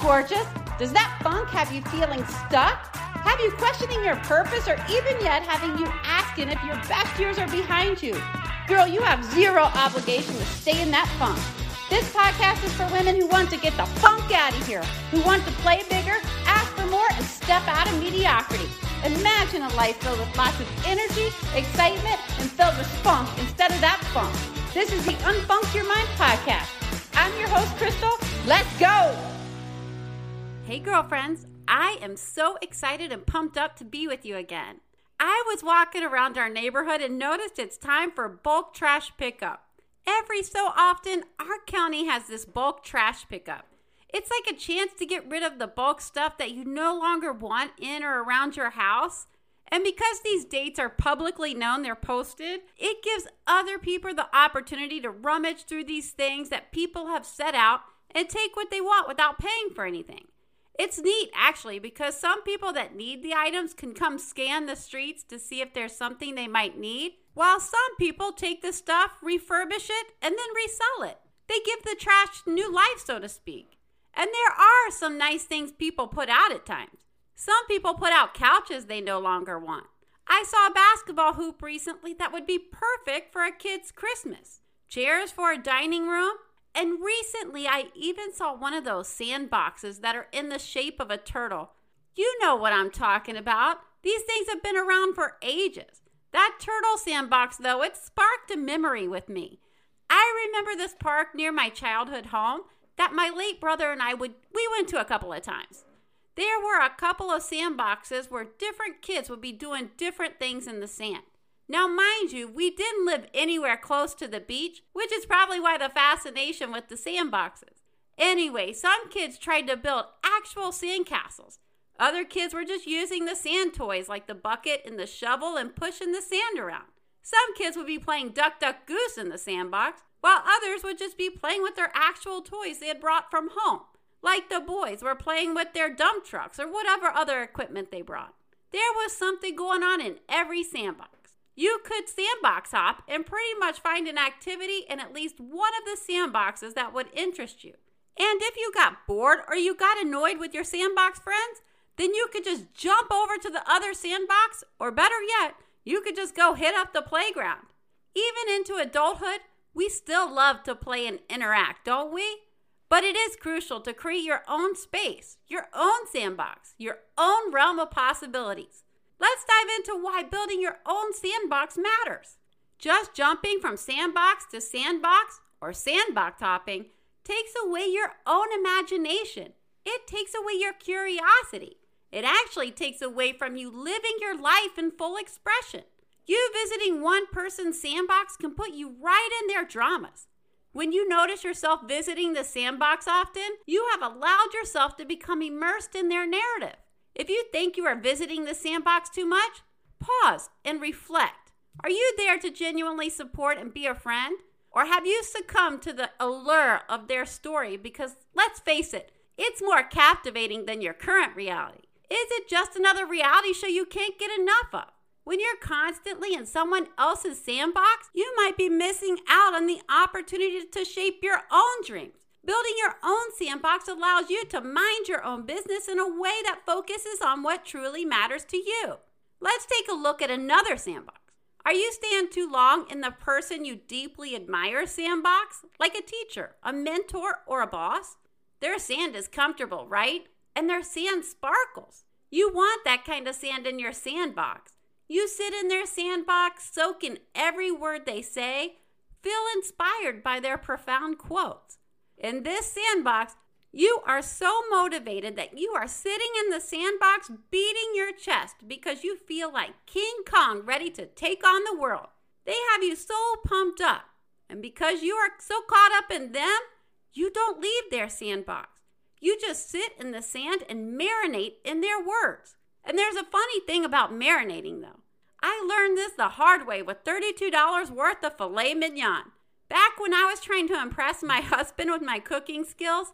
gorgeous? Does that funk have you feeling stuck? Have you questioning your purpose or even yet having you asking if your best years are behind you? Girl, you have zero obligation to stay in that funk. This podcast is for women who want to get the funk out of here, who want to play bigger, ask for more, and step out of mediocrity. Imagine a life filled with lots of energy, excitement, and filled with funk instead of that funk. This is the Unfunk Your Mind podcast. I'm your host, Crystal. Let's go! Hey, girlfriends. I am so excited and pumped up to be with you again. I was walking around our neighborhood and noticed it's time for bulk trash pickup. Every so often, our county has this bulk trash pickup. It's like a chance to get rid of the bulk stuff that you no longer want in or around your house. And because these dates are publicly known, they're posted, it gives other people the opportunity to rummage through these things that people have set out and take what they want without paying for anything. It's neat, actually, because some people that need the items can come scan the streets to see if there's something they might need, while some people take the stuff, refurbish it, and then resell it. They give the trash new life, so to speak. And there are some nice things people put out at times. Some people put out couches they no longer want. I saw a basketball hoop recently that would be perfect for a kid's Christmas. Chairs for a dining room, and recently, I even saw one of those sandboxes that are in the shape of a turtle. You know what I'm talking about. These things have been around for ages. That turtle sandbox, though, it sparked a memory with me. I remember this park near my childhood home that my late brother and I would we went to a couple of times. There were a couple of sandboxes where different kids would be doing different things in the sand. Now, mind you, we didn't live anywhere close to the beach, which is probably why the fascination with the sandboxes. Anyway, some kids tried to build actual sandcastles. Other kids were just using the sand toys like the bucket and the shovel and pushing the sand around. Some kids would be playing duck, duck, goose in the sandbox, while others would just be playing with their actual toys they had brought from home, like the boys were playing with their dump trucks or whatever other equipment they brought. There was something going on in every sandbox. You could sandbox hop and pretty much find an activity in at least one of the sandboxes that would interest you. And if you got bored or you got annoyed with your sandbox friends, then you could just jump over to the other sandbox, or better yet, you could just go hit up the playground. Even into adulthood, we still love to play and interact, don't we? But it is crucial to create your own space, your own sandbox, your own realm of possibilities. Let's dive into why building your own sandbox matters. Just jumping from sandbox to sandbox or sandbox hopping takes away your own imagination. It takes away your curiosity. It actually takes away from you living your life in full expression. You visiting one person's sandbox can put you right in their dramas. When you notice yourself visiting the sandbox often, you have allowed yourself to become immersed in their narrative. If you think you are visiting the sandbox too much, pause and reflect. Are you there to genuinely support and be a friend? Or have you succumbed to the allure of their story because, let's face it, it's more captivating than your current reality? Is it just another reality show you can't get enough of? When you're constantly in someone else's sandbox, you might be missing out on the opportunity to shape your own dreams. Building your own sandbox allows you to mind your own business in a way that focuses on what truly matters to you. Let's take a look at another sandbox. Are you staying too long in the person you deeply admire sandbox, like a teacher, a mentor, or a boss? Their sand is comfortable, right? And their sand sparkles. You want that kind of sand in your sandbox. You sit in their sandbox, soak in every word they say, feel inspired by their profound quotes. In this sandbox, you are so motivated that you are sitting in the sandbox beating your chest because you feel like King Kong ready to take on the world. They have you so pumped up. And because you are so caught up in them, you don't leave their sandbox. You just sit in the sand and marinate in their words. And there's a funny thing about marinating, though. I learned this the hard way with $32 worth of filet mignon. Back when I was trying to impress my husband with my cooking skills,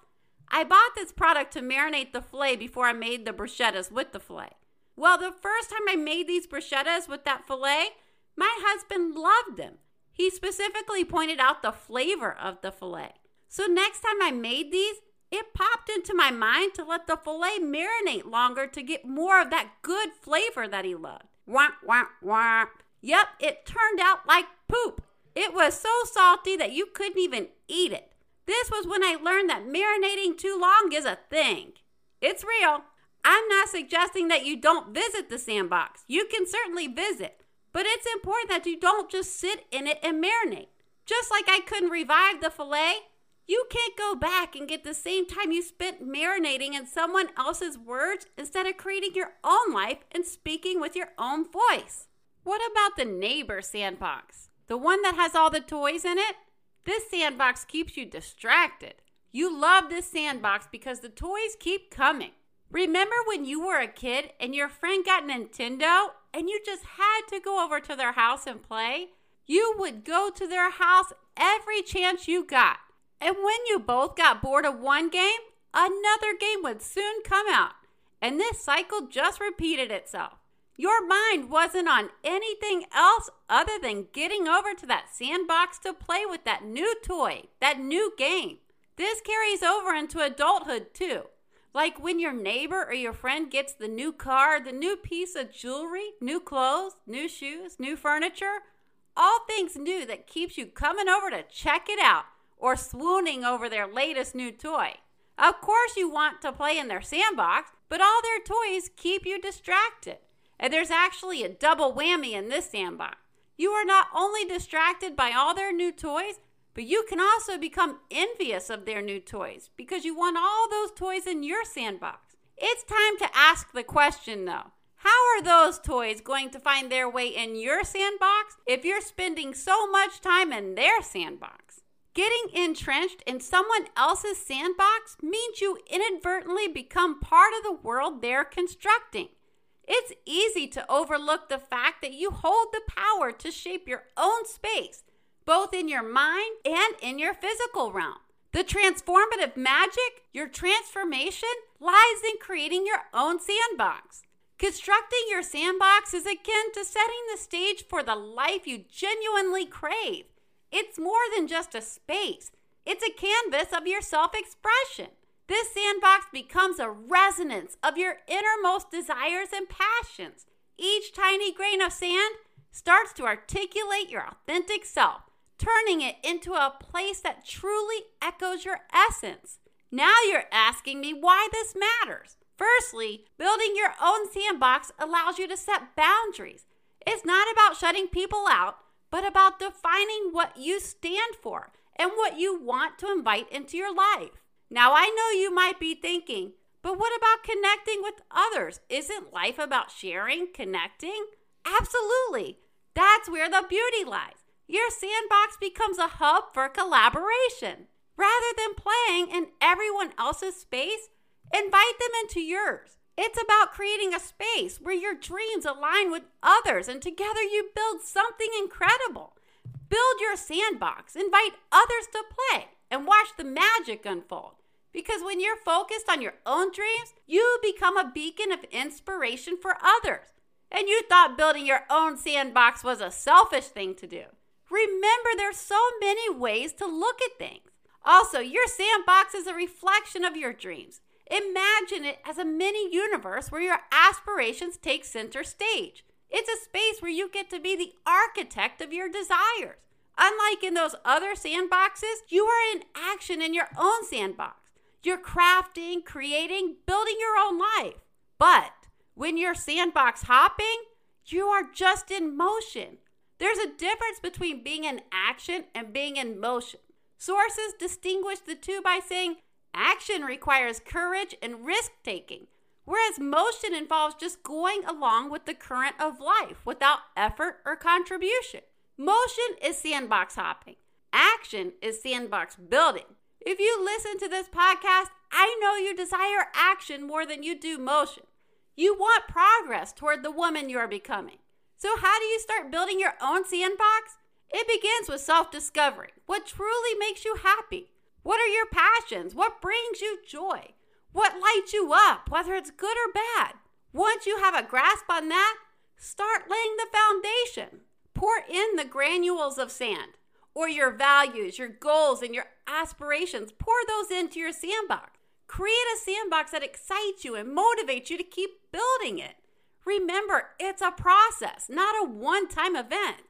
I bought this product to marinate the filet before I made the bruschettas with the filet. Well, the first time I made these bruschettas with that filet, my husband loved them. He specifically pointed out the flavor of the filet. So next time I made these, it popped into my mind to let the filet marinate longer to get more of that good flavor that he loved. Wah, wah, wah. Yep, it turned out like poop. It was so salty that you couldn't even eat it. This was when I learned that marinating too long is a thing. It's real. I'm not suggesting that you don't visit the sandbox. You can certainly visit, but it's important that you don't just sit in it and marinate. Just like I couldn't revive the filet, you can't go back and get the same time you spent marinating in someone else's words instead of creating your own life and speaking with your own voice. What about the neighbor sandbox? The one that has all the toys in it? This sandbox keeps you distracted. You love this sandbox because the toys keep coming. Remember when you were a kid and your friend got Nintendo and you just had to go over to their house and play? You would go to their house every chance you got. And when you both got bored of one game, another game would soon come out. And this cycle just repeated itself. Your mind wasn't on anything else other than getting over to that sandbox to play with that new toy, that new game. This carries over into adulthood too. Like when your neighbor or your friend gets the new car, the new piece of jewelry, new clothes, new shoes, new furniture, all things new that keeps you coming over to check it out or swooning over their latest new toy. Of course, you want to play in their sandbox, but all their toys keep you distracted. And there's actually a double whammy in this sandbox. You are not only distracted by all their new toys, but you can also become envious of their new toys because you want all those toys in your sandbox. It's time to ask the question though how are those toys going to find their way in your sandbox if you're spending so much time in their sandbox? Getting entrenched in someone else's sandbox means you inadvertently become part of the world they're constructing. It's easy to overlook the fact that you hold the power to shape your own space, both in your mind and in your physical realm. The transformative magic, your transformation, lies in creating your own sandbox. Constructing your sandbox is akin to setting the stage for the life you genuinely crave. It's more than just a space, it's a canvas of your self expression. This sandbox becomes a resonance of your innermost desires and passions. Each tiny grain of sand starts to articulate your authentic self, turning it into a place that truly echoes your essence. Now you're asking me why this matters. Firstly, building your own sandbox allows you to set boundaries. It's not about shutting people out, but about defining what you stand for and what you want to invite into your life. Now, I know you might be thinking, but what about connecting with others? Isn't life about sharing, connecting? Absolutely. That's where the beauty lies. Your sandbox becomes a hub for collaboration. Rather than playing in everyone else's space, invite them into yours. It's about creating a space where your dreams align with others and together you build something incredible. Build your sandbox, invite others to play, and watch the magic unfold. Because when you're focused on your own dreams, you become a beacon of inspiration for others. And you thought building your own sandbox was a selfish thing to do. Remember, there's so many ways to look at things. Also, your sandbox is a reflection of your dreams. Imagine it as a mini universe where your aspirations take center stage. It's a space where you get to be the architect of your desires. Unlike in those other sandboxes, you are in action in your own sandbox. You're crafting, creating, building your own life. But when you're sandbox hopping, you are just in motion. There's a difference between being in action and being in motion. Sources distinguish the two by saying Action requires courage and risk taking, whereas motion involves just going along with the current of life without effort or contribution. Motion is sandbox hopping, action is sandbox building. If you listen to this podcast, I know you desire action more than you do motion. You want progress toward the woman you are becoming. So, how do you start building your own sandbox? It begins with self discovery what truly makes you happy. What are your passions? What brings you joy? What lights you up, whether it's good or bad? Once you have a grasp on that, start laying the foundation. Pour in the granules of sand, or your values, your goals, and your aspirations. Pour those into your sandbox. Create a sandbox that excites you and motivates you to keep building it. Remember, it's a process, not a one time event.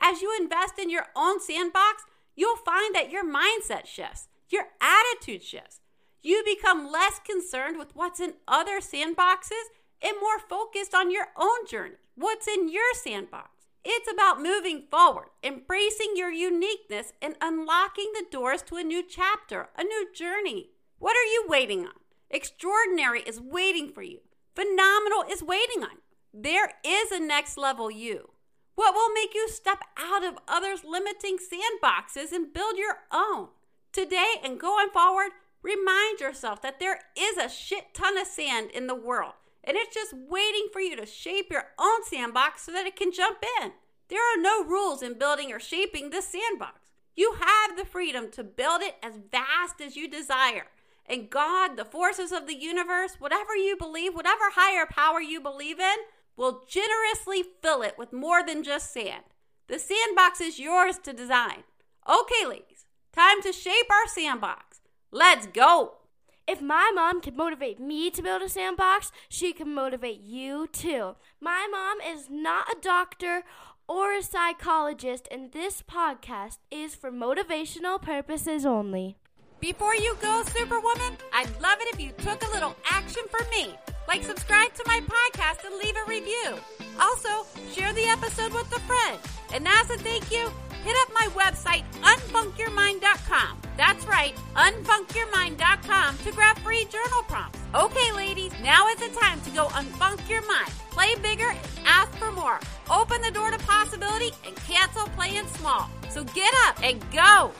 As you invest in your own sandbox, you'll find that your mindset shifts, your attitude shifts. You become less concerned with what's in other sandboxes and more focused on your own journey, what's in your sandbox. It's about moving forward, embracing your uniqueness, and unlocking the doors to a new chapter, a new journey. What are you waiting on? Extraordinary is waiting for you. Phenomenal is waiting on you. There is a next level you. What will make you step out of others' limiting sandboxes and build your own? Today and going forward, remind yourself that there is a shit ton of sand in the world, and it's just waiting for you to shape your own sandbox so that it can jump in. There are no rules in building or shaping this sandbox. You have the freedom to build it as vast as you desire. And God, the forces of the universe, whatever you believe, whatever higher power you believe in, will generously fill it with more than just sand. The sandbox is yours to design. Okay, ladies, time to shape our sandbox. Let's go! If my mom can motivate me to build a sandbox, she can motivate you too. My mom is not a doctor or a psychologist, and this podcast is for motivational purposes only. Before you go, Superwoman, I'd love it if you took a little action for me. Like, subscribe to my podcast and leave a review. Also, share the episode with a friend. And as a thank you, hit up my website, unfunkyourmind.com. That's right, unfunkyourmind.com to grab free journal prompts. Okay, ladies, now is the time to go unfunk your mind. Play bigger and ask for more. Open the door to possibility and cancel playing small. So get up and go.